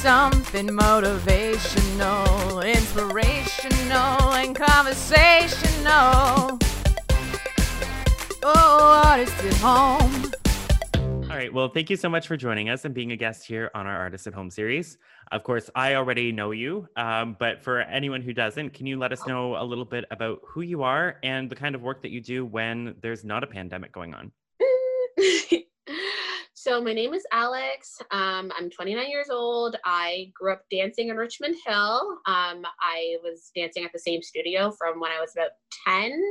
something motivational, inspirational, and conversational. Oh, artist at home. All right. Well, thank you so much for joining us and being a guest here on our Artist at Home series. Of course, I already know you, um, but for anyone who doesn't, can you let us know a little bit about who you are and the kind of work that you do when there's not a pandemic going on? so, my name is Alex. Um, I'm 29 years old. I grew up dancing in Richmond Hill. Um, I was dancing at the same studio from when I was about 10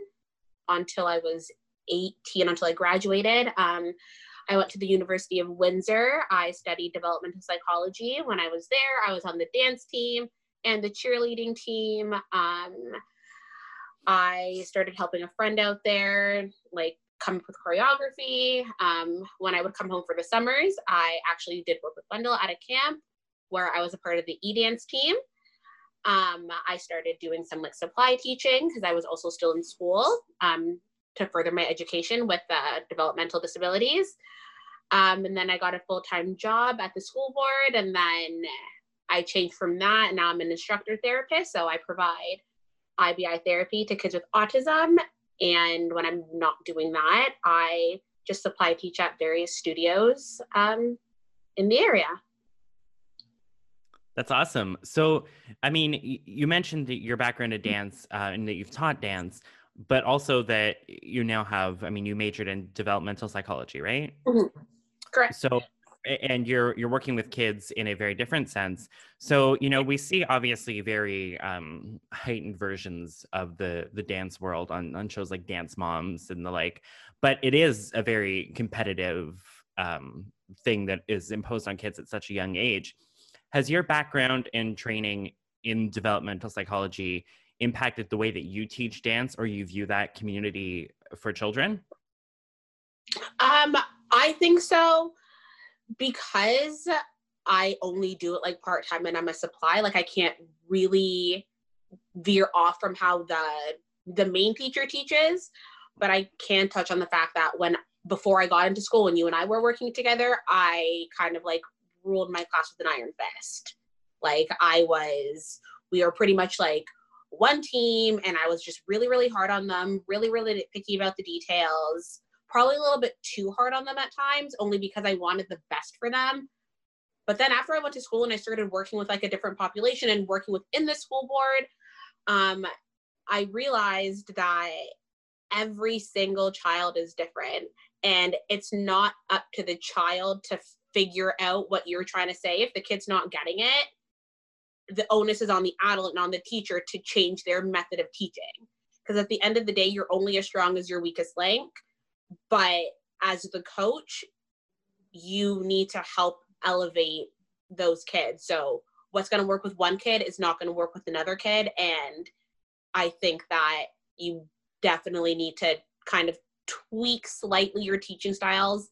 until I was 18, until I graduated. Um, I went to the University of Windsor. I studied developmental psychology. When I was there, I was on the dance team and the cheerleading team. Um, I started helping a friend out there, like come up with choreography. Um, when I would come home for the summers, I actually did work with Bundle at a camp where I was a part of the e-dance team. Um, I started doing some like supply teaching because I was also still in school um, to further my education with uh, developmental disabilities. Um, and then I got a full time job at the school board. And then I changed from that. And now I'm an instructor therapist. So I provide IBI therapy to kids with autism. And when I'm not doing that, I just supply teach at various studios um, in the area. That's awesome. So, I mean, you mentioned your background in dance uh, and that you've taught dance, but also that you now have, I mean, you majored in developmental psychology, right? Mm-hmm. Correct. So and you're you're working with kids in a very different sense. So you know we see obviously very um heightened versions of the the dance world on on shows like dance moms and the like but it is a very competitive um thing that is imposed on kids at such a young age. Has your background and training in developmental psychology impacted the way that you teach dance or you view that community for children? Um I think so because I only do it like part time and I'm a supply. Like I can't really veer off from how the the main teacher teaches, but I can touch on the fact that when before I got into school and you and I were working together, I kind of like ruled my class with an iron fist. Like I was, we were pretty much like one team, and I was just really, really hard on them, really, really picky about the details probably a little bit too hard on them at times, only because I wanted the best for them. But then after I went to school and I started working with like a different population and working within the school board, um, I realized that every single child is different and it's not up to the child to figure out what you're trying to say. If the kid's not getting it, the onus is on the adult and on the teacher to change their method of teaching. Because at the end of the day, you're only as strong as your weakest link but as the coach you need to help elevate those kids. So what's going to work with one kid is not going to work with another kid. And i think that you definitely need to kind of tweak slightly your teaching styles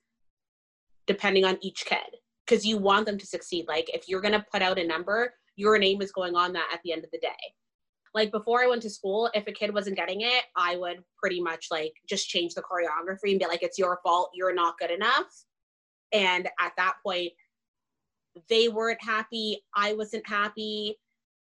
depending on each kid because you want them to succeed. Like if you're going to put out a number your name is going on that at the end of the day like before I went to school, if a kid wasn't getting it, I would pretty much like just change the choreography and be like, it's your fault, you're not good enough. And at that point, they weren't happy, I wasn't happy.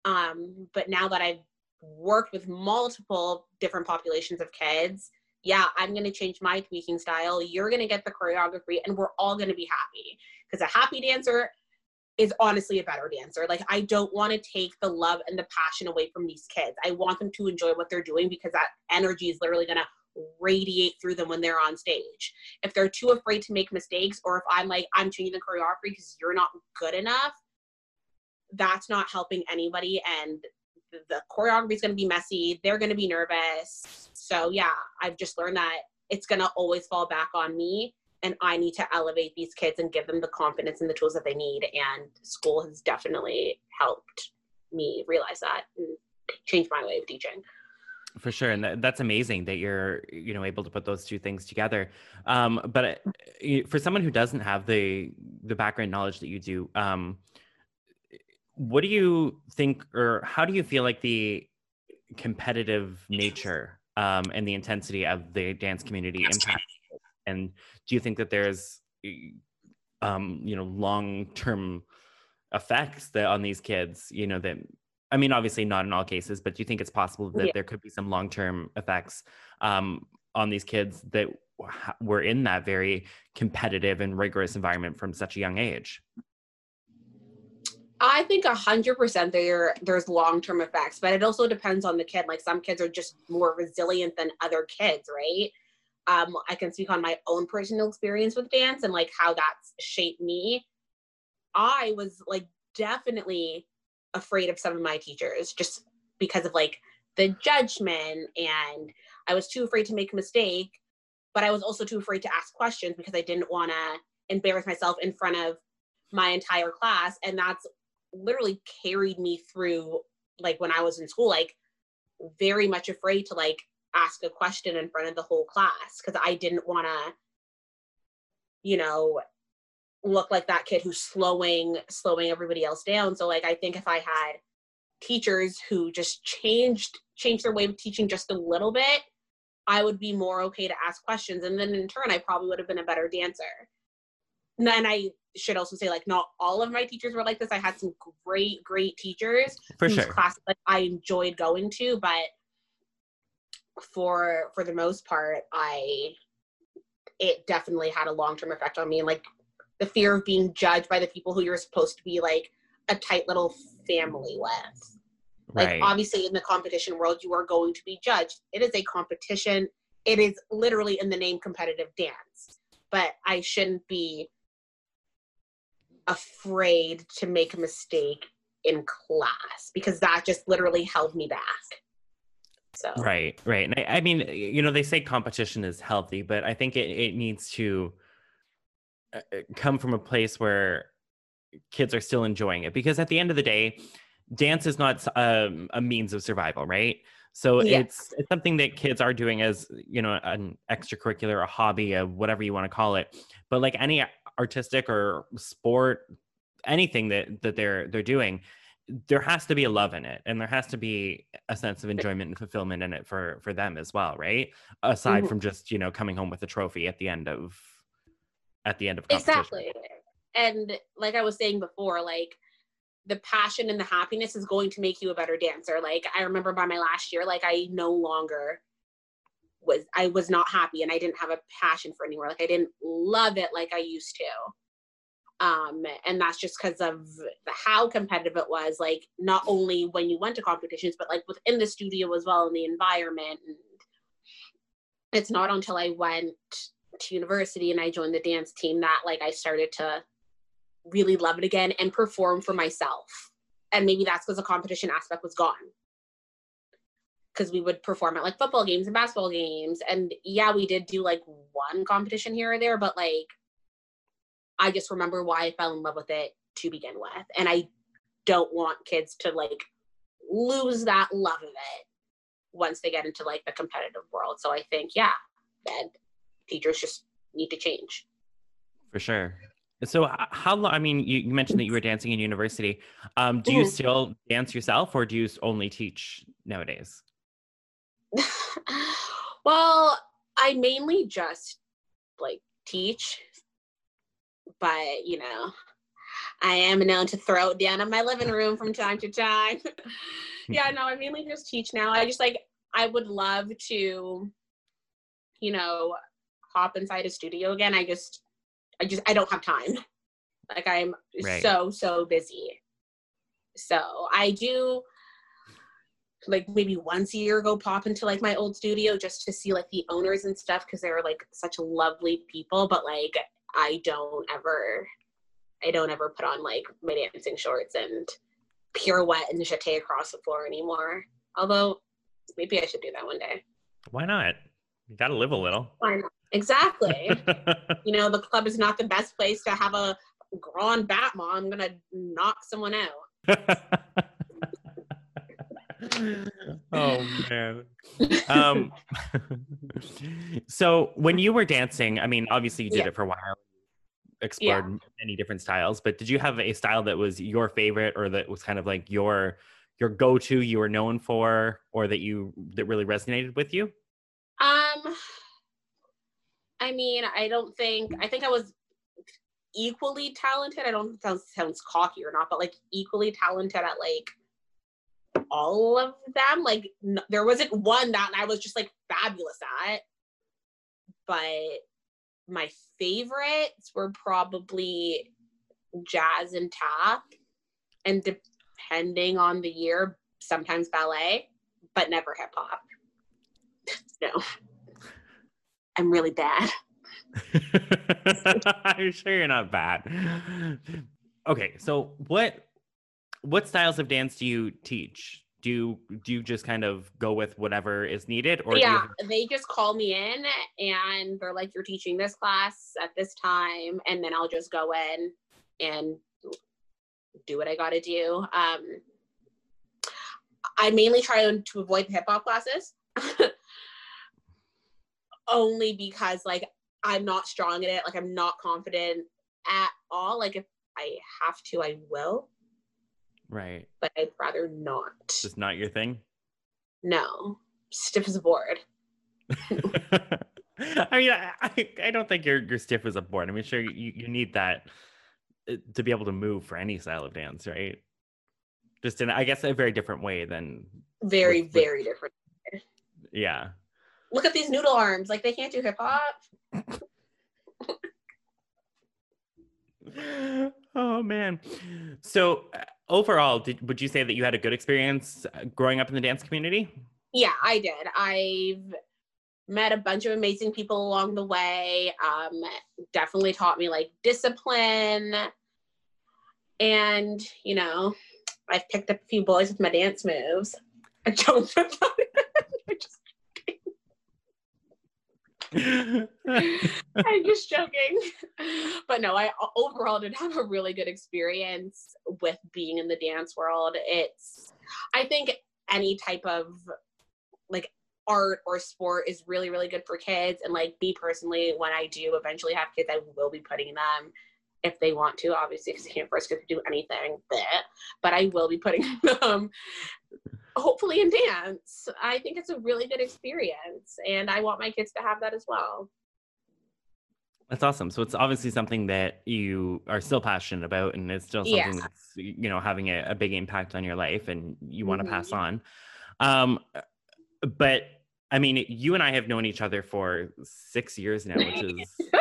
Um, but now that I've worked with multiple different populations of kids, yeah, I'm going to change my tweaking style. You're going to get the choreography, and we're all going to be happy. Because a happy dancer is honestly a better dancer. Like I don't want to take the love and the passion away from these kids. I want them to enjoy what they're doing because that energy is literally going to radiate through them when they're on stage. If they're too afraid to make mistakes or if I'm like I'm changing the choreography because you're not good enough, that's not helping anybody and the choreography is going to be messy. They're going to be nervous. So yeah, I've just learned that it's going to always fall back on me and I need to elevate these kids and give them the confidence and the tools that they need. And school has definitely helped me realize that and change my way of teaching. For sure, and that's amazing that you're you know able to put those two things together. Um, but uh, for someone who doesn't have the the background knowledge that you do, um, what do you think, or how do you feel like the competitive nature um, and the intensity of the dance community impact and do you think that there's um, you know long term effects that on these kids, you know, that I mean, obviously not in all cases, but do you think it's possible that Yeah. there could be some long term effects um, on these kids that were in that very competitive and rigorous environment from such a young age? I think a hundred percent there there's long term effects, but it also depends on the kid. Like some kids are just more resilient than other kids, right? Um, I can speak on my own personal experience with dance and like how that's shaped me. I was like definitely afraid of some of my teachers just because of like the judgment and I was too afraid to make a mistake, but I was also too afraid to ask questions because I didn't want to embarrass myself in front of my entire class and that's literally carried me through like when I was in school like very much afraid to like ask a question in front of the whole class because I didn't want to you know look like that kid who's slowing slowing everybody else down so like I think if I had teachers who just changed changed their way of teaching just a little bit I would be more okay to ask questions and then in turn I probably would have been a better dancer and then I should also say like not all of my teachers were like this. I had some great, great teachers For whose sure. classes like, I enjoyed going to, but for for the most part, I it definitely had a long term effect on me. And like the fear of being judged by the people who you're supposed to be like a tight little family with. Like Right. obviously in the competition world, you are going to be judged. It is a competition. It is literally in the name competitive dance. But I shouldn't be afraid to make a mistake in class because that just literally held me back. So Right, right. And I, I mean, you know, they say competition is healthy, but I think it, it needs to uh, uh, come from a place where kids are still enjoying it. Because at the end of the day, dance is not um, a means of survival, right? So it's it's something that kids are doing as you know an extracurricular, a hobby, a whatever you want to call it. But like any artistic or sport, anything that that they're they're doing, there has to be a love in it and there has to be a sense of enjoyment and fulfillment in it for for them as well right aside Mhm. from just you know coming home with a trophy at the end of at the end of exactly. And like I was saying before, like the passion and the happiness is going to make you a better dancer. Like I remember by my last year, like I no longer was I was not happy and I didn't have a passion for anywhere. Like I didn't love it like I used to. Um, and that's just because of how competitive it was, like not only when you went to competitions, but like within the studio as well and the environment. And it's not until I went to university and I joined the dance team that like I started to really love it again and perform for myself. And maybe that's because the competition aspect was gone. Because we would perform at like football games and basketball games. And yeah, we did do like one competition here or there, but like I just remember why I fell in love with it to begin with. And I don't want kids to like lose that love of it once they get into like the competitive world. So I think, yeah, that teachers just need to change. for sure so how long i mean you, you mentioned that you were dancing in university um do you Mhm. still dance yourself or do you only teach nowadays well, I mainly just like teach, but you know, I am known to throw it down in my living room from time to time. yeah, no, I mainly just teach now. I just like I would love to, you know, hop inside a studio again. I just I just I don't have time. Like I'm Right. so so busy. So I do like maybe once a year go pop into like my old studio just to see like the owners and stuff because they're like such lovely people but like i don't ever i don't ever put on like my dancing shorts and pirouette and jeté across the floor anymore. Although maybe i should do that one day. Why not? You gotta live a little. Why not? exactly. You know the club is not the best place to have a grand battement i'm gonna knock someone out. Oh man. Um so when you were dancing i mean obviously you did Yeah. it for a while explored many different styles but did you have a style that was your favorite or that was kind of like your your go-to you were known for or that you that really resonated with you Um, I mean, I don't think I think I was equally talented. I don't know if that sounds cocky or not, but like equally talented at like all of them. Like n- there wasn't one that I was just like fabulous at. But my favorites were probably jazz and tap, and depending on the year, sometimes ballet, but never hip hop. no, I'm really bad. I'm sure you're not bad. Okay, so what what styles of dance do you teach? Do you do you just kind of go with whatever is needed, or you yeah, they just call me in and they're like, "You're teaching this class at this time," and then I'll just go in and do what I got to do. Um, I mainly try to avoid hip hop classes, only because like I'm not strong in it. Like I'm not confident at all. Like if I have to, I will, right? but I'd rather not. Just not your thing. No, stiff as a board. I mean, I, I don't think you're you're stiff as a board. I mean, sure, you, you need that uh, to be able to move for any style of dance, right? Just in, I guess, a very different way than, Very, With- with- very different. yeah. Look at these noodle arms. Like they can't do hip hop. oh man. So uh, overall, did, would you say that you had a good experience uh, growing up in the dance community? Yeah, I did. I've met a bunch of amazing people along the way. Um, definitely taught me like discipline. And, you know, I've picked up a few boys with my dance moves. I don't I'm just, I'm just joking. But no, I overall did have a really good experience with being in the dance world. It's, I think any type of like art or sport is really really good for kids and like me personally when i do eventually have kids i will be putting them if they want to obviously because you can't force kids to do anything but i will be putting them hopefully in dance i think it's a really good experience and i want my kids to have that as well That's awesome. So it's obviously something that you are still passionate about, and it's still something Yeah. that's you know having a, a big impact on your life, and you want to pass Mhm. on. Um, but I mean, you and I have known each other for six years now, which is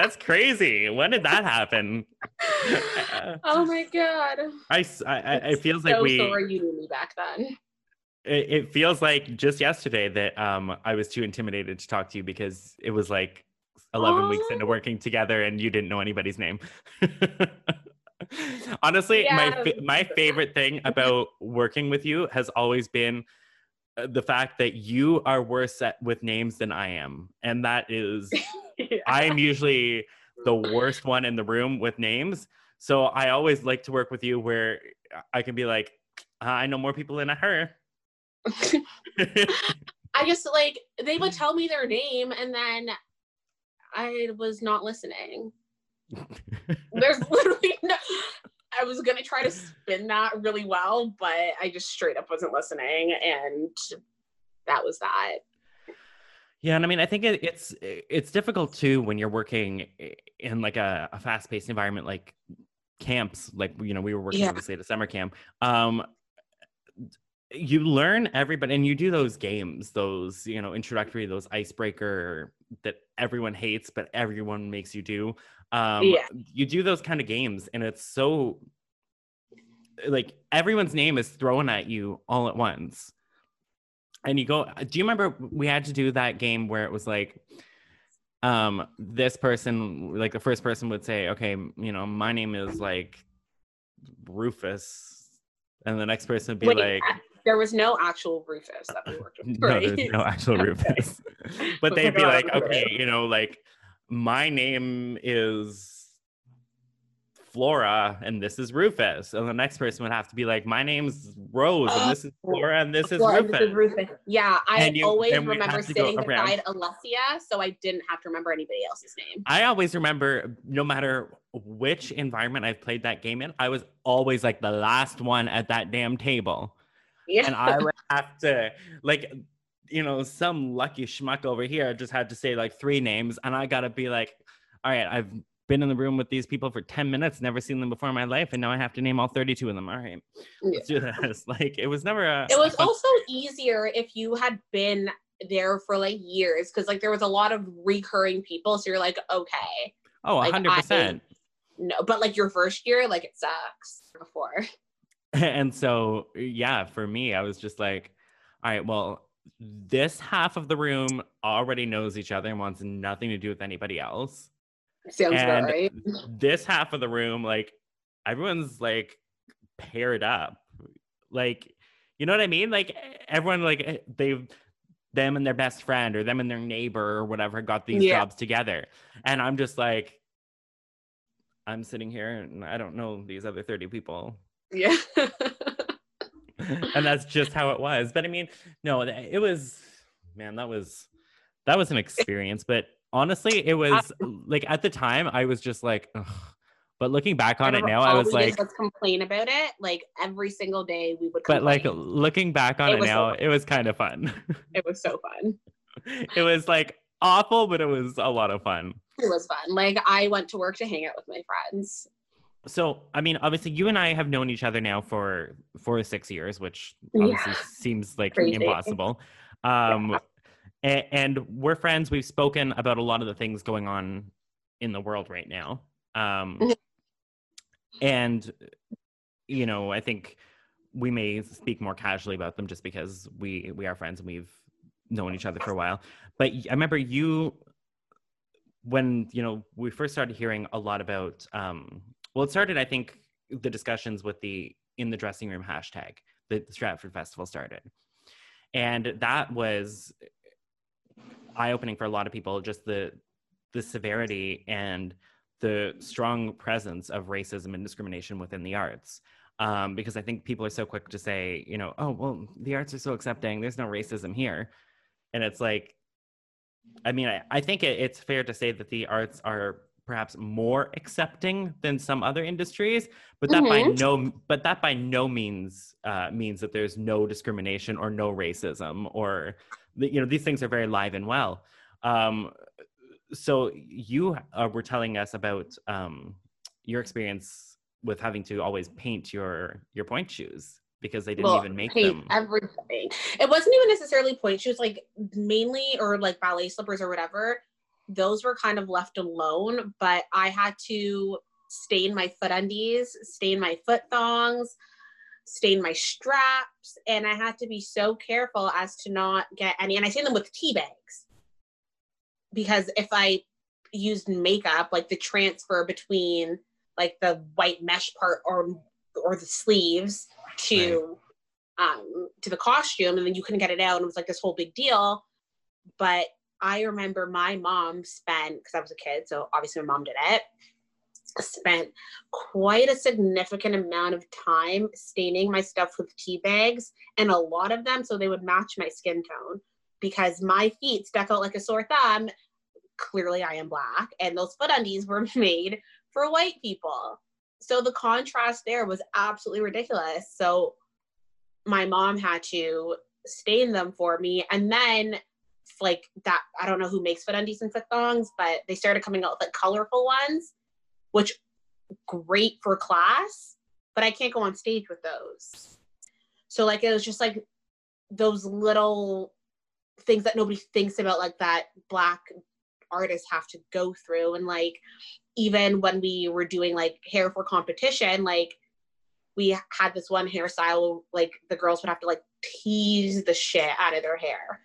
that's crazy. When did that happen? oh my god I it feels like so we. sorry you knew me back then It, it feels like just yesterday that um I was too intimidated to talk to you because it was like 11 weeks into working together and you didn't know anybody's name. Honestly, my Yeah. fa- my favorite thing about working with you has always been Uh, the fact that you are worse at with names than I am. And that is I am usually the worst one in the room with names. So I always like to work with you where I can be like, I know more people than her. I just like they would tell me their name and then I was not listening. There's literally no I was gonna try to spin that really well, but I just straight up wasn't listening and that was that. yeah, and I mean, I think it, it's it's difficult too when you're working in like a, a fast paced environment like camps. Like you know, we were working Yeah. obviously at a summer camp. Um, you learn everybody, and you do those games, those you know introductory, those icebreaker that everyone hates, but everyone makes you do. Um, Yeah. you do those kind of games, and it's so like everyone's name is thrown at you all at once and you go do you remember we had to do that game where it was like um this person like the first person would say okay you know my name is like rufus and the next person would be Wait, like there was no actual Rufus that we worked with. no Right? there's no actual rufus but they'd be like okay you know like my name is Flora and this is Rufus. And the next person would have to be like, My name's Rose and this is oh, Flora and this is Well, Rufus. this is Rufus. Yeah, I you- always remember sitting beside Alessia, so I didn't have to remember anybody else's name. I always remember, no matter which environment I've played that game in, I was always like the last one at that damn table. Yeah. And I would have to, like, you know, some lucky schmuck over here just had to say like three names. And I got to be like, all right, I've been in the room with these people for 10 minutes, never seen them before in my life, and now I have to name all 32 of them. All right, let's do this. Like it was never a It was a also easier if you had been there for like years because like there was a lot of recurring people. So you're like, okay, oh, like, hundred percent. no, but like your first year, like it sucks before. And so yeah, for me, I was just like, all right, well, this half of the room already knows each other and wants nothing to do with anybody else. Sounds And about right. this half of the room, like everyone's like paired up. Like, you know what I mean? Like everyone like they've them and their best friend or them and their neighbor or whatever got these Yeah. jobs together. And I'm just like, I'm sitting here and I don't know these other 30 people. Yeah. and that's just how it was. But I mean, no, it was man, that was that was an experience. But honestly, it was like at the time I was just like, Ugh. but looking back on it now, I was like, was complain about it. Like every single day we would. but like looking back on It it, was so now, it was kind of fun. it was so fun. it was like awful, but it was a lot of fun. It was fun. Like I went to work to hang out with my friends. So, I mean, obviously, you and I have known each other now for four to six years, which Yeah. obviously seems like Crazy. impossible. Um, a- and we're friends. We've spoken about a lot of the things going on in the world right now. Um, Mhm. and, you know, I think we may speak more casually about them just because we we are friends and we've known each other for a while. But i remember you when you know we first started hearing a lot about um well it started i think the discussions with the in the dressing room hashtag that the stratford festival started. And that was eye-opening for a lot of people just the the severity and the strong presence of racism and discrimination within the arts. Um, because i think people are so quick to say you know oh well the arts are so accepting. There's no racism here. And it's like I mean, I, I think it, it's fair to say that the arts are perhaps more accepting than some other industries, but that by no but that by no means uh, means that there's no discrimination or no racism or you know these things are very live and well. Um, so you uh, were telling us about um, your experience with having to always paint your your pointe shoes because they didn't Well, even make paint them. everything. It wasn't even necessarily pointe shoes, like mainly or like ballet slippers or whatever. Those were kind of left alone, but I had to stain my foot undies, stain my foot thongs, stain my straps, and I had to be so careful as to not get any. And I stain them with tea bags because if I used makeup, like the transfer between like the white mesh part or or the sleeves to um to the costume and then you couldn't get it out and it was like this whole big deal but i remember my mom spent because i was a kid so obviously my mom did it spent quite a significant amount of time staining my stuff with tea bags and a lot of them so they would match my skin tone because my feet stuck out like a sore thumb. Clearly i am black and those foot undies were made for white people. So the contrast there was absolutely ridiculous. So my mom had to stain them for me and then like that i don't know who makes foot undies and foot thongs but they started coming out with like colorful ones which great for class but i can't go on stage with those. So like it was just like those little things that nobody thinks about like that black artists have to go through. And like even when we were doing like hair for competition like we had this one hairstyle like the girls would have to like tease the shit out of their hair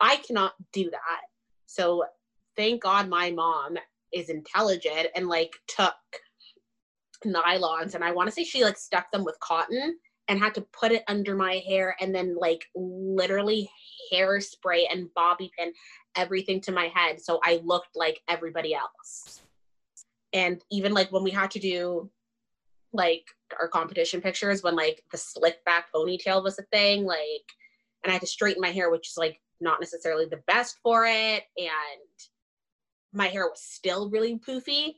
i cannot do that. So thank god my mom is intelligent and like took nylons and i want to say she like stuck them with cotton and had to put it under my hair and then like literally hairspray and bobby pin everything to my head so i looked like everybody else. And even like when we had to do like our competition pictures when like the slick back ponytail was a thing like and i had to straighten my hair which is like not necessarily the best for it and my hair was still really poofy.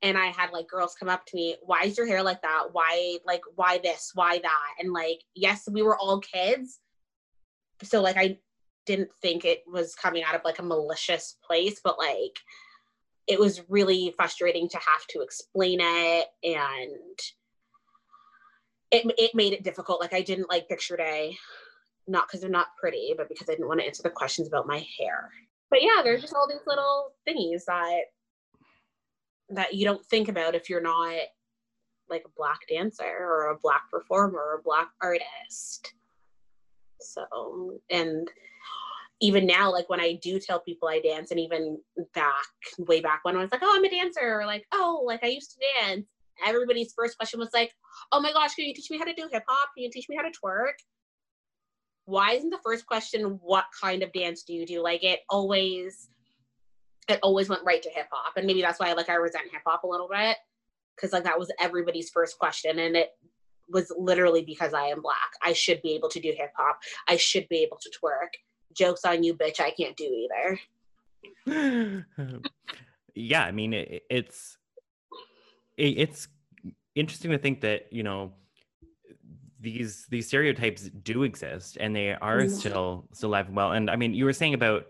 And i had like girls come up to me why is your hair like that? Why like why this? Why that? And like yes we were all kids. So like i didn't think it was coming out of like a malicious place but like it was really frustrating to have to explain it and it, it made it difficult. Like i didn't like picture day not because they're not pretty but because i didn't want to answer the questions about my hair but yeah there's just all these little thingies that that you don't think about if you're not like a black dancer or a black performer or a black artist so and even now, like when I do tell people I dance, and even back way back when I was like, oh, I'm a dancer, or like, oh, like I used to dance, everybody's first question was like, oh my gosh, can you teach me how to do hip hop? Can you teach me how to twerk? Why isn't the first question what kind of dance do you do? Like it always, it always went right to hip hop, and maybe that's why like I resent hip hop a little bit because like that was everybody's first question, and it was literally because I am black. I should be able to do hip hop. I should be able to twerk jokes on you, bitch. I can't do either. yeah, I mean, it, it's it, it's interesting to think that you know these these stereotypes do exist and they are mm-hmm. still still alive and well and i mean you were saying about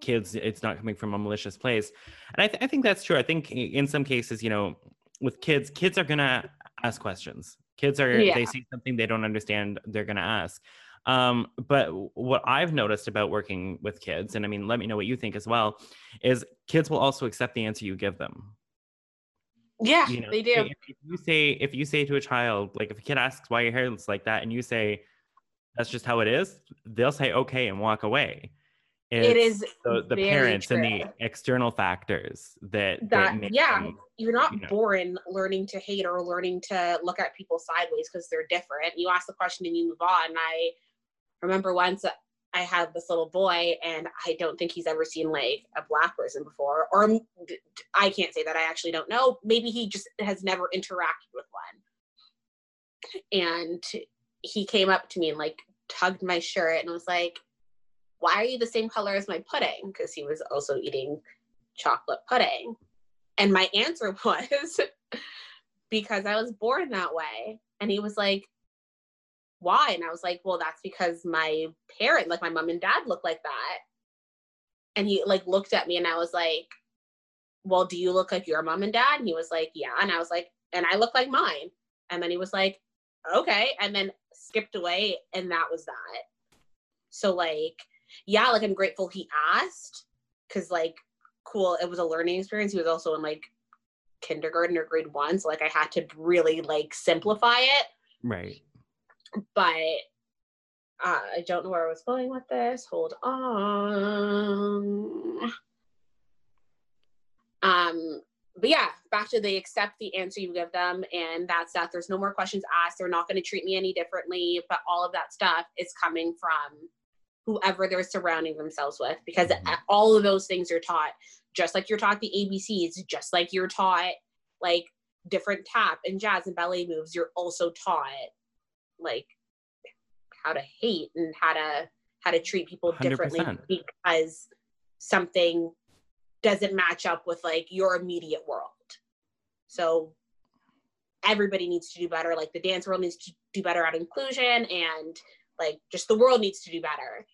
kids it's not coming from a malicious place and i, th- I think that's true i think in some cases you know with kids kids are gonna ask questions kids are yeah. they see something they don't understand they're gonna ask um, but what I've noticed about working with kids, and I mean, let me know what you think as well, is kids will also accept the answer you give them. Yeah, you know, they do. If, if you say if you say to a child, like if a kid asks why your hair looks like that, and you say that's just how it is, they'll say okay and walk away. It's it is the, the parents true. and the external factors that, that, that yeah them, you're not you know. born learning to hate or learning to look at people sideways because they're different you ask the question and you move on i remember once I have this little boy, and I don't think he's ever seen like a black person before, or I can't say that I actually don't know. Maybe he just has never interacted with one. And he came up to me and like tugged my shirt and was like, Why are you the same color as my pudding? Because he was also eating chocolate pudding. And my answer was, Because I was born that way. And he was like, why? And I was like, well, that's because my parent, like my mom and dad look like that. And he like looked at me and I was like, well, do you look like your mom and dad? And he was like, yeah. And I was like, and I look like mine. And then he was like, okay. And then skipped away. And that was that. So like, yeah, like I'm grateful he asked because like, cool, it was a learning experience. He was also in like kindergarten or grade one. So like I had to really like simplify it. Right but uh, I don't know where I was going with this. Hold on. Um, but yeah, back to they accept the answer you give them, and that's that. There's no more questions asked. They're not going to treat me any differently, but all of that stuff is coming from whoever they're surrounding themselves with, because mm-hmm. all of those things are taught, just like you're taught the ABCs, just like you're taught like different tap and jazz and ballet moves. You're also taught like how to hate and how to how to treat people 100%. differently because something doesn't match up with like your immediate world. So everybody needs to do better. Like the dance world needs to do better at inclusion and like just the world needs to do better.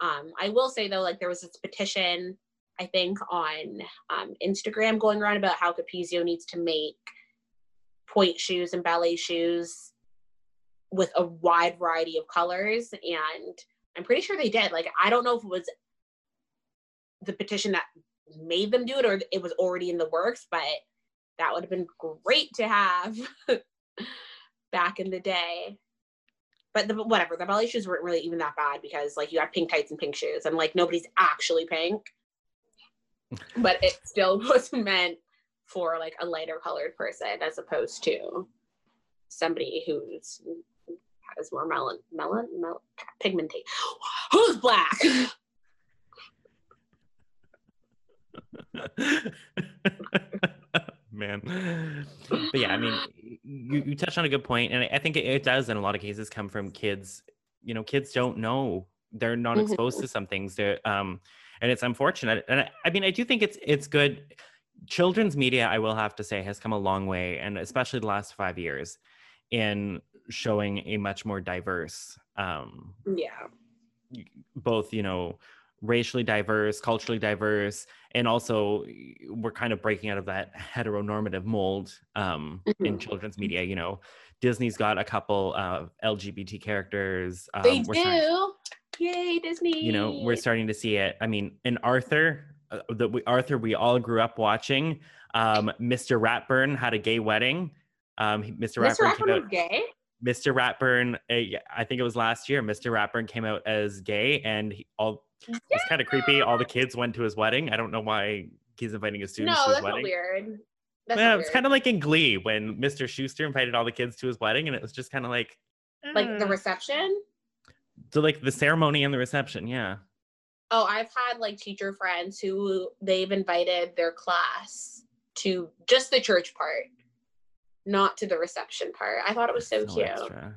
Um, I will say though, like there was this petition, I think on um, Instagram going around about how Capezio needs to make pointe shoes and ballet shoes with a wide variety of colors and i'm pretty sure they did. Like i don't know if it was the petition that made them do it or it was already in the works but that would have been great to have back in the day. But the, whatever the ballet shoes weren't really even that bad because like you have pink tights and pink shoes and like nobody's actually pink. But it still was meant for like a lighter colored person as opposed to somebody who's has more melon, melon, melon pigmentation. Who's black? Man, but yeah, I mean, you, you touched on a good point, and I think it, it does in a lot of cases come from kids. You know, kids don't know; they're not mm-hmm. exposed to some things. That, um, and it's unfortunate. And I, I mean, I do think it's it's good. Children's media, I will have to say, has come a long way, and especially the last five years in showing a much more diverse um yeah both you know racially diverse, culturally diverse, and also we're kind of breaking out of that heteronormative mold um, in Mhm. children's media. You know, Disney's got a couple of LGBT characters. Um, they we're starting- do. Yay, Disney. you know we're starting to see it i mean in arthur uh, the we, arthur we all grew up watching um mr ratburn had a gay wedding um mr, Mr. ratburn came Ratburn out was gay. Mr ratburn uh, i think it was last year mr ratburn came out as gay and he, all it was kind of creepy all the kids went to his wedding i don't know why he's inviting his students No, to his that's wedding weird. That's yeah, it's kind of like in glee when mr schuester invited all the kids to his wedding and it was just kind of like like the eh. reception. so like the ceremony and the reception yeah Oh, I've had like teacher friends who they've invited their class to just the church part, not to the reception part. I thought it was so, cute. extra.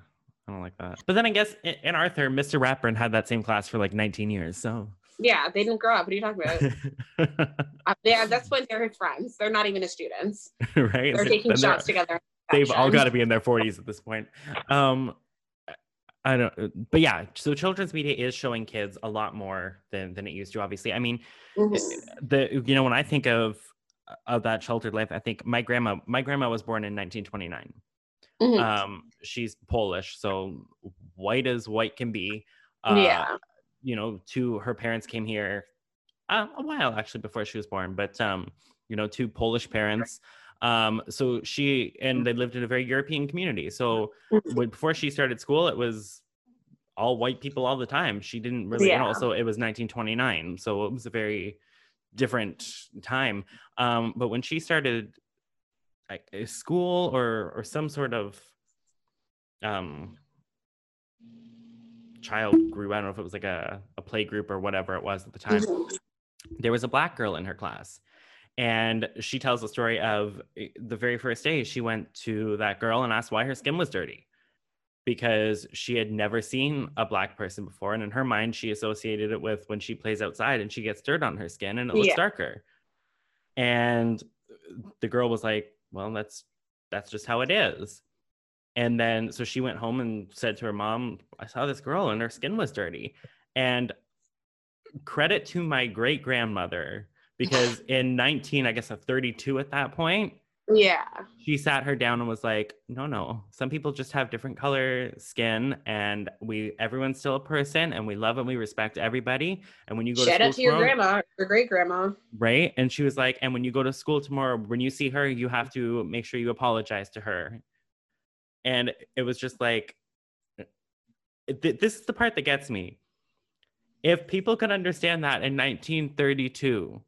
I don't like that. But then I guess in, Arthur, Mr. Ratburn had that same class for like 19 years. So, Yeah, they didn't grow up. What are you talking about? Uh, yeah, that's when they're his friends. They're not even his students. right? They're So taking then they're- shots together. They've all got to be in their 40s at this point. Um, I don't, but yeah. So children's media is showing kids a lot more than than it used to. Obviously, I mean, Mhm. the you know when I think of of that sheltered life, I think my grandma. My grandma was born in 1929. Mhm. Um, she's Polish, so white as white can be. Uh, yeah. you know, two her parents came here uh, a while actually before she was born, but um, you know, two Polish parents. Um, so she and they lived in a very European community. So Mhm. when, before she started school, it was all white people all the time. She didn't really, Yeah. also it was 1929, so it was a very different time. Um, but when she started like a school or or some sort of um child group, I don't know if it was like a, a play group or whatever it was at the time Mhm. there was a black girl in her class and she tells the story of eh, the very first day she went to that girl and asked why her skin was dirty because she had never seen a black person before and in her mind she associated it with when she plays outside and she gets dirt on her skin and it looks Yeah. darker. And the girl was like well that's that's just how it is. And then so she went home and said to her mom i saw this girl and her skin was dirty. And credit to my great grandmother because in 19 i guess a 32 at that point Yeah. she sat her down and was like no no. Some people just have different color skin and we everyone's still a person and we love and we respect everybody. And when you go Shout to school out to your tomorrow- grandma, your great grandma. right? And she was like and when you go to school tomorrow when you see her you have to make sure you apologize to her. And it was just like eh, th- this is the part that gets me. If people could understand that in 1932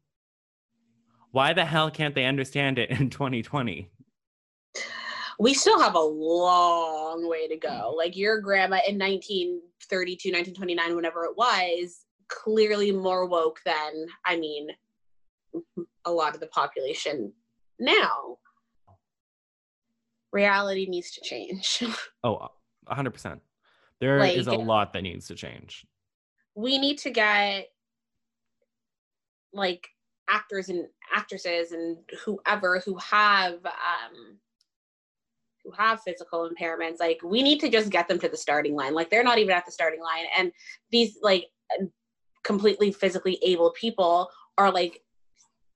why the hell can't they understand it in 2020 We still have a long way to go. Like your grandma in 1932, 1929, whenever it was, clearly more woke than, I mean, a lot of the population now. Reality needs to change. oh 100% There is a lot that needs to change we need to get like actors and actresses and whoever who have um who have physical impairments like we need to just get them to the starting line. Like they're not even at the starting line. And these like completely physically able people are like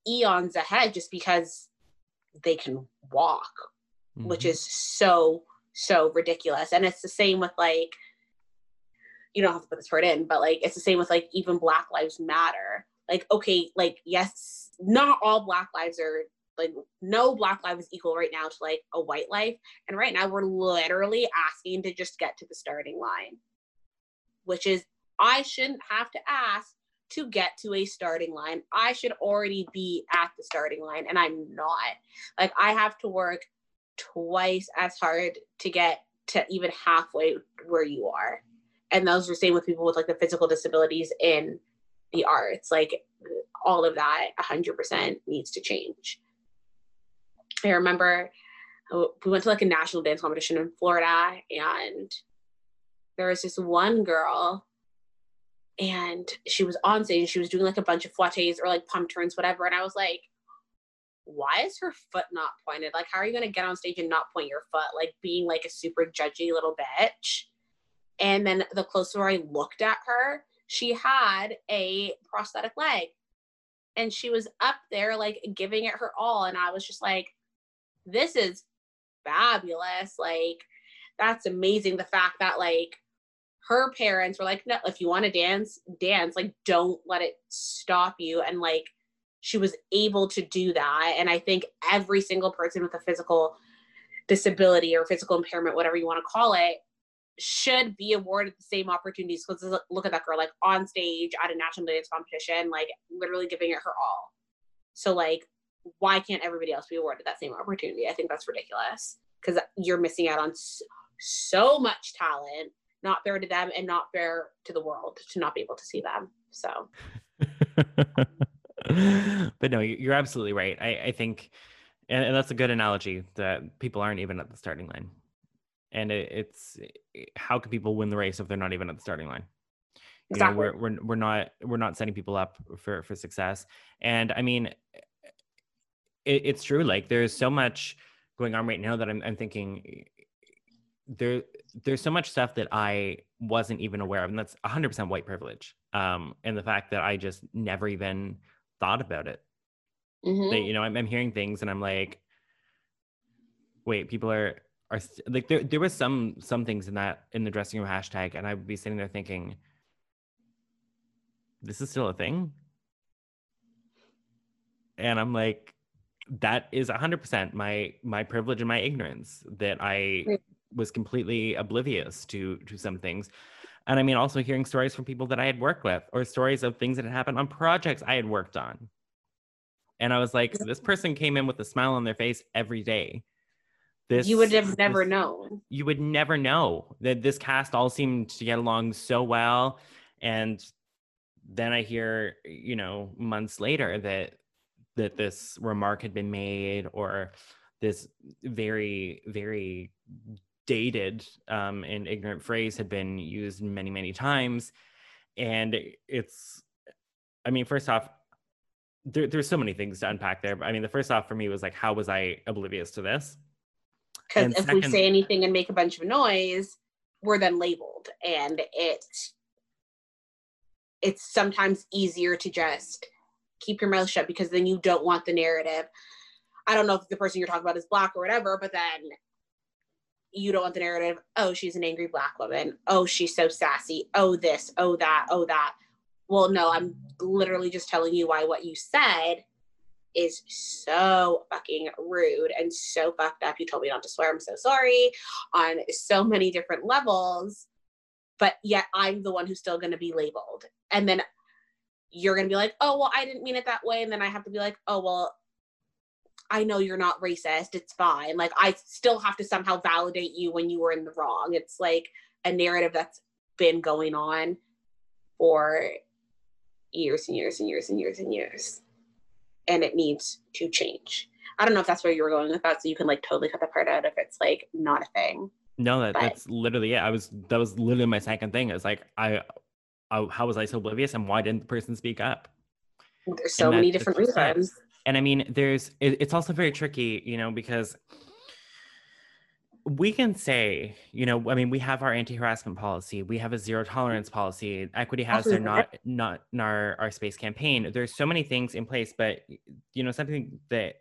eons ahead just because they can walk which Mhm. is so so ridiculous. And it's the same with like you don't have to put this word in but like it's the same with like even black lives matter like okay like yes not all black lives are like no black life is equal right now to like a white life. And right now we're literally asking to just get to the starting line which is i shouldn't have to ask to get to a starting line. I should already be at the starting line and i'm not. Like i have to work twice as hard to get to even halfway where you are. And those are same with people with like the physical disabilities in the arts. Like all of that 100% needs to change. I remember uh, we went to like a national dance competition in Florida and there was this one girl and she was on stage she was doing like a bunch of flattes or like pump turns, whatever. And I was like, why is her foot not pointed? Like, how are you going to get on stage and not point your foot? Like, being like a super judgy little bitch. And then the closer I looked at her, she had a prosthetic leg. And she was up there like giving it her all. And i was just like this is fabulous. Like that's amazing the fact that like her parents were like no if you want to dance dance. Like don't let it stop you. And like she was able to do that. And i think every single person with a physical disability or physical impairment whatever you want to call it should be awarded the same opportunities because look at that girl like on stage at a national dance competition like literally giving it her all. So like why can't everybody else be awarded that same opportunity? I think that's ridiculous because you're missing out on so, much talent not fair to them and not fair to the world to not be able to see them so. But no you're absolutely right. I, I think and that's a good analogy that people aren't even at the starting line and it, it's eh, how can people win the race if they're not even at the starting line you exactly. know we're, we're we're not we're not setting people up for for success and i mean it, it's true like there's so much going on right now that i'm, I'm thinking eh, there there's so much stuff that i wasn't even aware of and that's 100% white privilege um and the fact that i just never even thought about it mm-hmm. that, you know I'm, I'm hearing things and i'm like wait people are are like there there was some some things in that in the dressing room hashtag, and I would be sitting there thinking, this is still a thing, and I'm like, that is 100% my my privilege and my ignorance that I was completely oblivious to to some things. And I mean, also hearing stories from people that I had worked with, or stories of things that had happened on projects I had worked on. And I was like, this person came in with a smile on their face every day this you would have never this, known. you would never know that this cast all seemed to get along so well. And then i hear you know months later that that this remark had been made or this very very dated um, and ignorant phrase had been used many many times. And it's i mean first off there, there's so many things to unpack there. But i mean the first off for me was like how was i oblivious to this because if second, we say anything and make a bunch of noise we're then labeled. And it it's sometimes easier to just keep your mouth shut because then you don't want the narrative. I don't know if the person you're talking about is black or whatever but then you don't want the narrative. Oh she's an angry black woman. Oh she's so sassy. Oh this. Oh that. Oh that. Well no i'm literally just telling you why what you said is so fucking rude and so fucked up. You told me not to swear. I'm so sorry on so many different levels. But yet I'm the one who's still going to be labeled. And then you're going to be like, oh, well, I didn't mean it that way. And then I have to be like, oh, well, I know you're not racist. It's fine. Like, I still have to somehow validate you when you were in the wrong. It's like a narrative that's been going on for years and years and years and years and years and it needs to change. I don't know if that's where you were going with that, so you can like totally cut the part out if it's like not a thing. No, that, that's literally it. I was that was literally my second thing. Is like I, I, how was I so oblivious, and why didn't the person speak up? There's so many different reasons. And I mean, there's it, it's also very tricky, you know, because we can say, you know, I mean, we have our anti-harassment policy, we have a zero tolerance policy. Equity has their not not in our, our space campaign. There's so many things in place, but you know, something that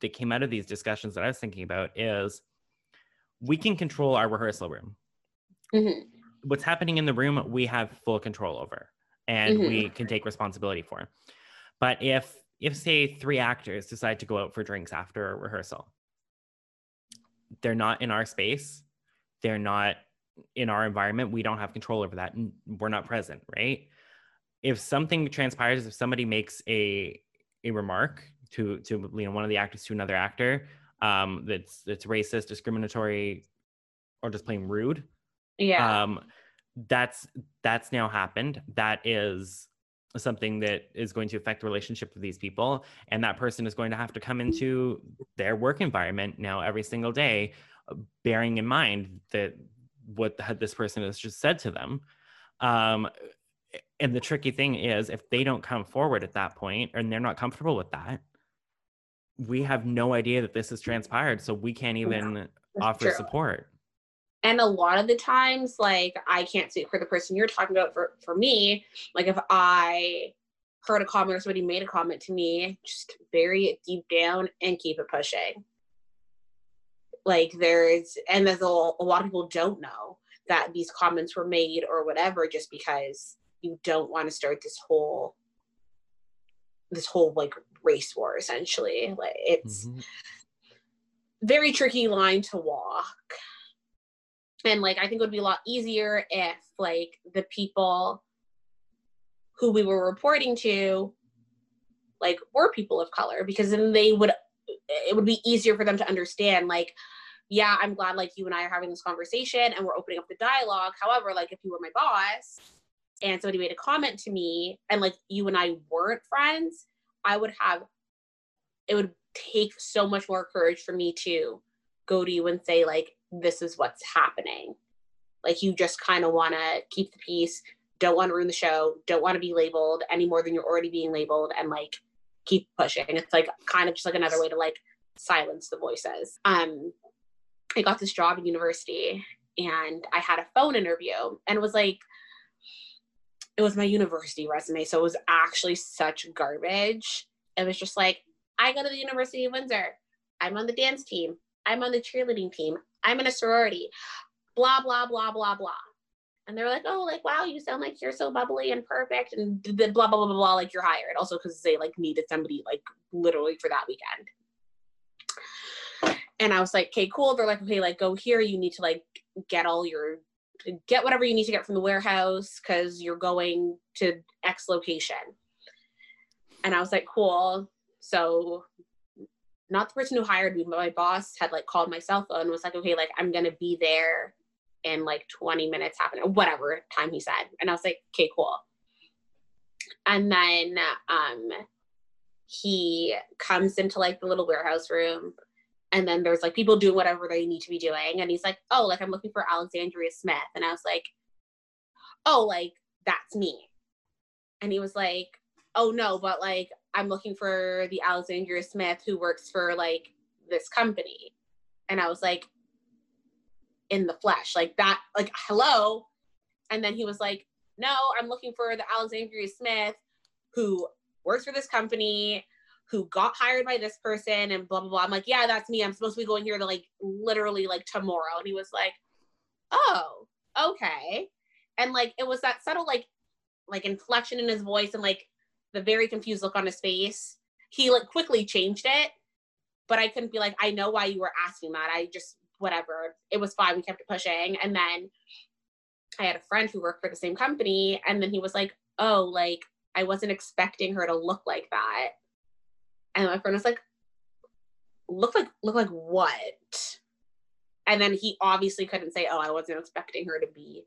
that came out of these discussions that I was thinking about is we can control our rehearsal room. Mm-hmm. What's happening in the room, we have full control over, and mm-hmm. we can take responsibility for. But if if say three actors decide to go out for drinks after a rehearsal they're not in our space. They're not in our environment. We don't have control over that. We're not present right? If something transpires if somebody makes a a remark to to you know one of the actors to another actor um that's that's racist discriminatory or just plain rude yeah. um that's that's now happened. That is something that is going to affect the relationship with these people and that person is going to have to come into their work environment now every single day uh, bearing in mind that what this person has just said to them um, and the tricky thing is if they don't come forward at that point and they're not comfortable with that we have no idea that this has transpired so we can't even yeah, offer true. support and a lot of the times like i can't speak for the person you're talking about for for me like if i heard a comment or somebody made a comment to me just bury it deep down and keep it pushing. Like there's and there's a, a lot of people don't know that these comments were made or whatever just because you don't want to start this whole this whole like race war essentially. Like it's mm-hmm. very tricky line to walk and like i think it would be a lot easier if like the people who we were reporting to like were people of color because then they would it would be easier for them to understand like yeah i'm glad like you and i are having this conversation and we're opening up the dialogue. However like if you were my boss and somebody made a comment to me and like you and i weren't friends i would have it would take so much more courage for me to go to you and say like this is what's happening. Like you just kind of want to keep the peace, don't want to ruin the show, don't want to be labeled any more than you're already being labeled, and like keep pushing. It's like kind of just like another way to like silence the voices. Um, I got this job in university and I had a phone interview and it was like it was my university resume, so it was actually such garbage. It was just like, I go to the University of Windsor. I'm on the dance team. I'm on the cheerleading team. I'm in a sorority, blah, blah, blah, blah, blah. And they're like, oh, like, wow, you sound like you're so bubbly and perfect and blah, blah, blah, blah, blah, like you're hired. Also, because they like needed somebody like literally for that weekend. And I was like, okay, cool. They're like, okay, like go here. You need to like get all your, get whatever you need to get from the warehouse because you're going to X location. And I was like, cool. So not the person who hired me, but my boss had like called my cell phone and was like, okay, like I'm gonna be there in like 20 minutes happening, whatever time he said. And I was like, okay, cool. And then um he comes into like the little warehouse room and then there's like people doing whatever they need to be doing. And he's like, oh, like I'm looking for Alexandria Smith. And I was like, oh, like that's me. And he was like, oh no, but like I'm looking for the Alexandria Smith who works for like this company. And I was like, in the flesh, like that, like, hello. And then he was like, no, I'm looking for the Alexandria Smith who works for this company, who got hired by this person, and blah, blah, blah. I'm like, yeah, that's me. I'm supposed to be going here to like literally like tomorrow. And he was like, oh, okay. And like, it was that subtle, like, like inflection in his voice and like the very confused look on his face. He like quickly changed it, but I couldn't be like, I know why you were asking that. I just whatever. It was fine. We kept pushing. And then I had a friend who worked for the same company, and then he was like, Oh, like I wasn't expecting her to look like that. And my friend was like, Look like look like what? And then he obviously couldn't say, Oh, I wasn't expecting her to be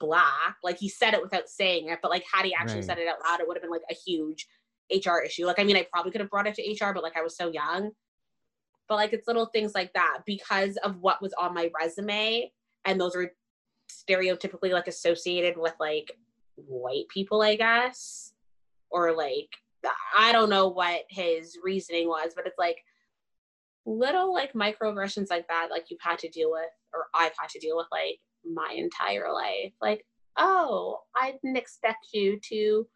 black. Like he said it without saying it, but like had he actually right. said it out loud, it would have been like a huge HR issue. Like I mean, I probably could have brought it to HR, but like I was so young. But like it's little things like that because of what was on my resume, and those are stereotypically like associated with like white people, I guess, or like I don't know what his reasoning was, but it's like little like microaggressions like that, like you've had to deal with, or I've had to deal with, like my entire life. Like, oh, I didn't expect you to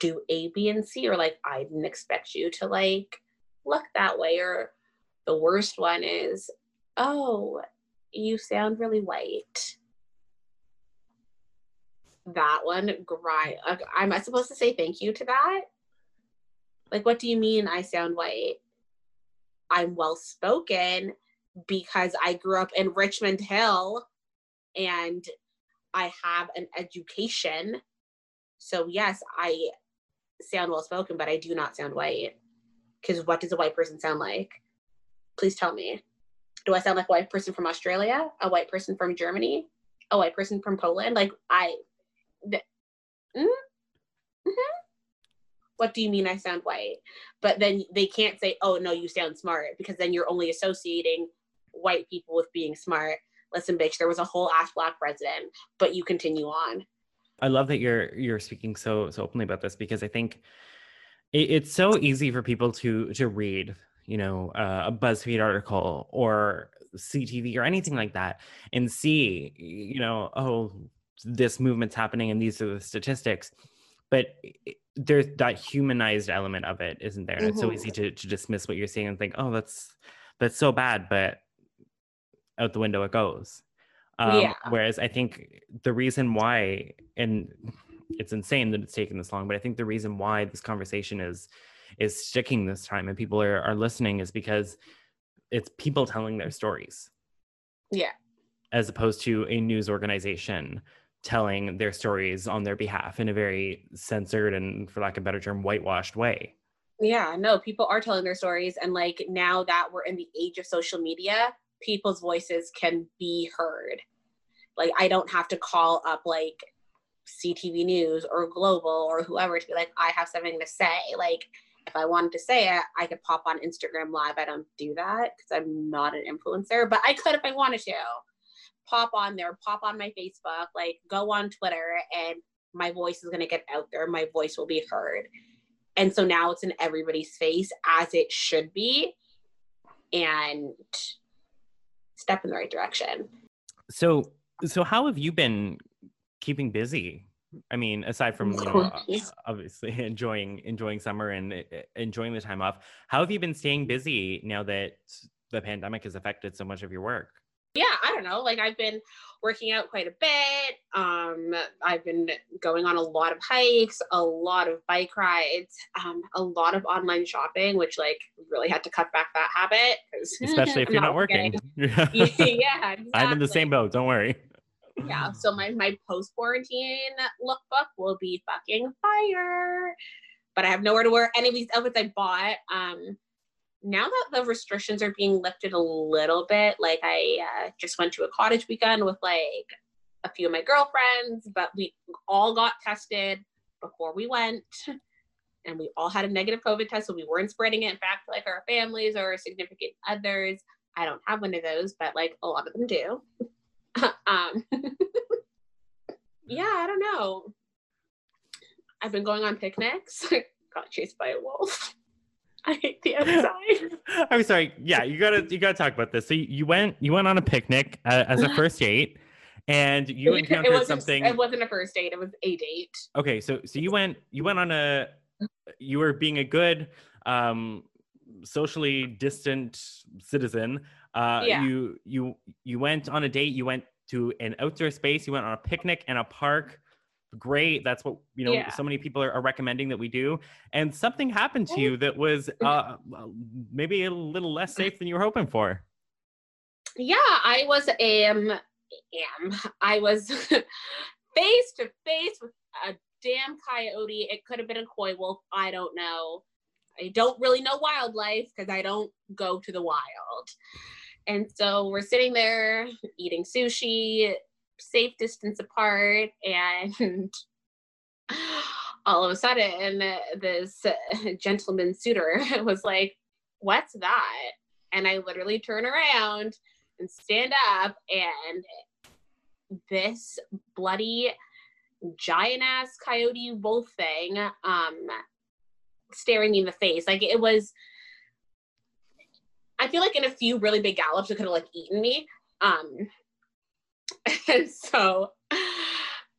do A, B, and C, or like, I didn't expect you to like look that way. Or the worst one is, oh, you sound really white. That one, grind. Am I supposed to say thank you to that? Like, what do you mean I sound white? I'm well spoken because I grew up in Richmond Hill and I have an education. So, yes, I sound well spoken, but I do not sound white. Because what does a white person sound like? Please tell me. Do I sound like a white person from Australia? A white person from Germany? A white person from Poland? Like, I. Th- mm? mm-hmm what do you mean I sound white? But then they can't say, oh, no, you sound smart because then you're only associating white people with being smart. Listen, bitch, there was a whole ass black president, but you continue on. I love that you're you're speaking so so openly about this because I think it, it's so easy for people to to read, you know, uh, a BuzzFeed article or CTV or anything like that and see, you know, oh, this movement's happening and these are the statistics. But there's that humanized element of it, isn't there? And mm-hmm. it's so easy to, to dismiss what you're seeing and think, oh, that's that's so bad, but out the window it goes. Um, yeah. Whereas I think the reason why, and it's insane that it's taken this long, but I think the reason why this conversation is is sticking this time and people are, are listening is because it's people telling their stories. Yeah. As opposed to a news organization telling their stories on their behalf in a very censored and for lack of a better term whitewashed way. Yeah, no, people are telling their stories and like now that we're in the age of social media, people's voices can be heard. Like I don't have to call up like CTV News or Global or whoever to be like, I have something to say. Like if I wanted to say it, I could pop on Instagram Live. I don't do that because I'm not an influencer, but I could if I wanted to. Pop on there, pop on my Facebook, like go on Twitter, and my voice is going to get out there. My voice will be heard. And so now it's in everybody's face as it should be. And step in the right direction. So, so how have you been keeping busy? I mean, aside from you know, obviously enjoying enjoying summer and eh, eh, enjoying the time off, how have you been staying busy now that the pandemic has affected so much of your work? Yeah, I don't know. Like I've been working out quite a bit. Um, I've been going on a lot of hikes, a lot of bike rides, um, a lot of online shopping, which like really had to cut back that habit. Especially if you're not, not working. yeah, exactly. I'm in the same boat. Don't worry yeah so my my post quarantine lookbook will be fucking fire but i have nowhere to wear any of these outfits i bought um now that the restrictions are being lifted a little bit like i uh, just went to a cottage weekend with like a few of my girlfriends but we all got tested before we went and we all had a negative covid test so we weren't spreading it in fact like our families or our significant others i don't have one of those but like a lot of them do um, yeah, I don't know. I've been going on picnics. got chased by a wolf. I hate the outside. I'm sorry. Yeah, you gotta you gotta talk about this. So you went you went on a picnic uh, as a first date, and you encountered it something. It wasn't a first date. It was a date. Okay, so so you went you went on a you were being a good um socially distant citizen uh, yeah. you you you went on a date. You went to an outdoor space. You went on a picnic in a park. Great. That's what you know. Yeah. So many people are, are, recommending that we do. And something happened to you that was uh, maybe a little less safe than you were hoping for. Yeah, I was am am I was face to face with a damn coyote. It could have been a coy wolf. I don't know. I don't really know wildlife because I don't go to the wild. And so we're sitting there eating sushi, safe distance apart, and all of a sudden, this gentleman suitor was like, What's that? And I literally turn around and stand up, and this bloody giant ass coyote wolf thing um staring me in the face like it was I feel like in a few really big gallops, it could have like eaten me. Um, and so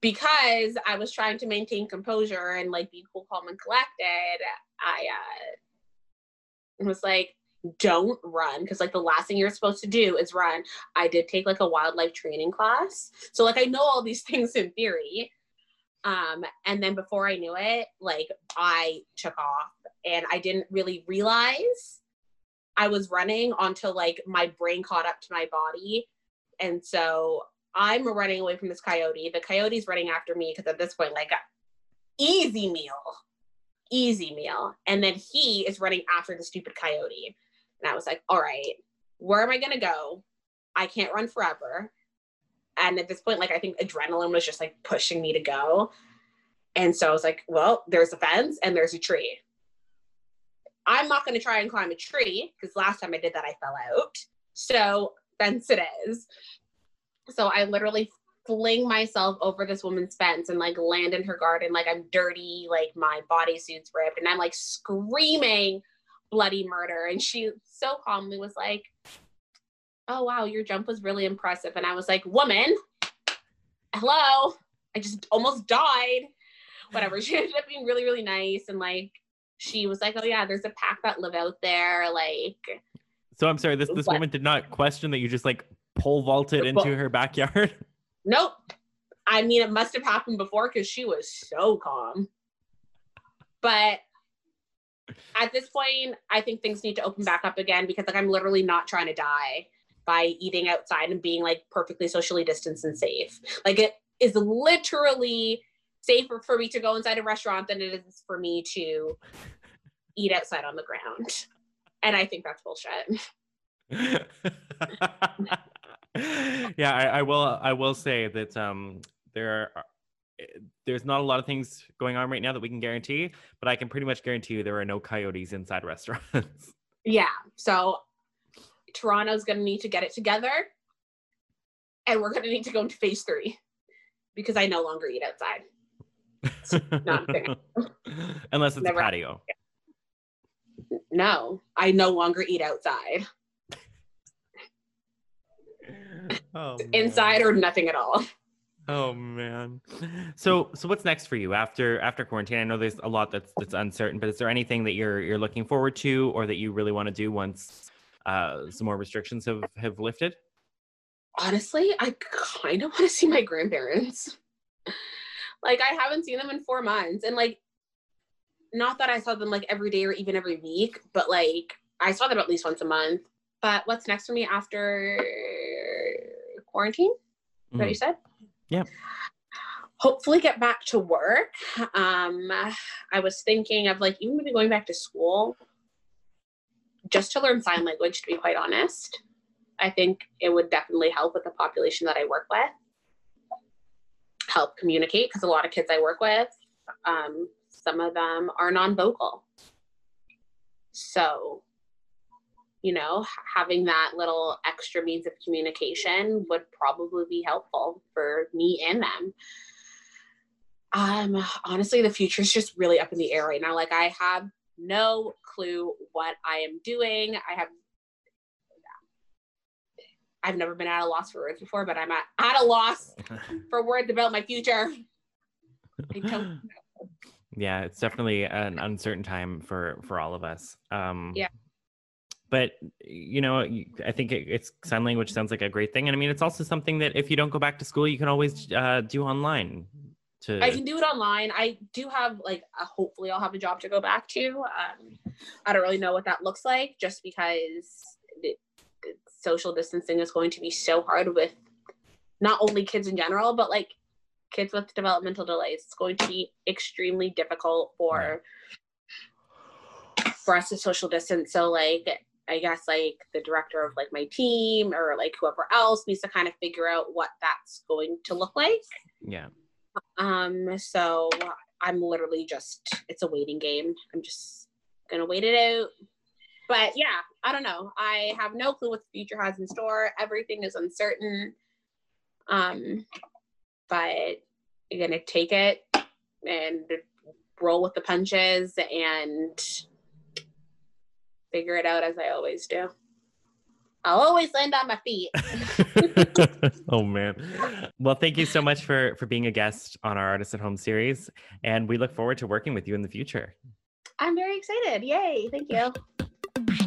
because I was trying to maintain composure and like be cool, calm, and collected, I uh, was like, don't run because like the last thing you're supposed to do is run. I did take like a wildlife training class, so like I know all these things in theory. Um, and then before I knew it, like I took off and I didn't really realize I was running until like my brain caught up to my body. And so I'm running away from this coyote. The coyote's running after me because at this point, like, easy meal, easy meal. And then he is running after the stupid coyote. And I was like, all right, where am I going to go? I can't run forever. And at this point, like, I think adrenaline was just like pushing me to go. And so I was like, well, there's a fence and there's a tree. I'm not going to try and climb a tree because last time I did that, I fell out. So fence it is. So I literally fling myself over this woman's fence and like land in her garden like I'm dirty, like my bodysuit's ripped, and I'm like screaming bloody murder. And she so calmly was like, oh wow, your jump was really impressive. And I was like, woman, hello. I just almost died. Whatever. She ended up being really, really nice. And like she was like, Oh yeah, there's a pack that live out there. Like So I'm sorry, this this What? woman did not question that you just like pole vaulted into her backyard. Nope. I mean, it must have happened before because she was so calm. But at this point, I think things need to open back up again because, like, I'm literally not trying to die by eating outside and being like perfectly socially distanced and safe. Like, it is literally safer for me to go inside a restaurant than it is for me to eat outside on the ground. And I think that's bullshit. yeah, I, I will. I will say that um, there are. There's not a lot of things going on right now that we can guarantee, but I can pretty much guarantee you there are no coyotes inside restaurants. Yeah. So Toronto's going to need to get it together. And we're going to need to go into phase three because I no longer eat outside. Not a. Unless it's Never- a patio. No, I no longer eat outside. Oh. Inside or nothing at all. Oh man. So so what's next for you after after quarantine? I know there's a lot that's that's uncertain, but is there anything that you're you're looking forward to or that you really want to do once uh some more restrictions have have lifted? Honestly, I kind of want to see my grandparents. like, I haven't seen them in four months. And, like, not that I saw them like every day or even every week, but like, I saw them at least once a month. But what's next for me after quarantine? That what you said? Yeah. Hopefully get back to work. Um, I was thinking of like even maybe going back to school just to learn sign language, to be quite honest. I think it would definitely help with the population that I work with. Help communicate because a lot of kids I work with, um, some of them are non-vocal. So you know, having that little extra means of communication would probably be helpful for me and them. Um, honestly, the future is just really up in the air right now. Like, I have no clue what I am doing. I have, I've never been at a loss for words before, but I'm at, at a loss for words about my future. Yeah, it's definitely an uncertain time for for all of us. Um Yeah. But you know, I think it, it's sign language sounds like a great thing, and I mean, it's also something that if you don't go back to school, you can always uh, do online. To I can do it online. I do have like a, hopefully I'll have a job to go back to. Um, I don't really know what that looks like just because it, it- social distancing is going to be so hard with not only kids in general, but like kids with developmental delays. It's going to be extremely difficult for for us to social distance. So like I guess like the director of like my team or like whoever else needs to kind of figure out what that's going to look like. yeah. Um, so I'm literally just it's a waiting game. I'm just gonna wait it out. But yeah, I don't know. I have no clue what the future has in store. Everything is uncertain. Um, but you're gonna take it and roll with the punches and figure it out as I always do. I'll always land on my feet. oh man. Well, thank you so much for for being a guest on our Artist at Home series, and we look forward to working with you in the future. I'm very excited. Yay. Thank you.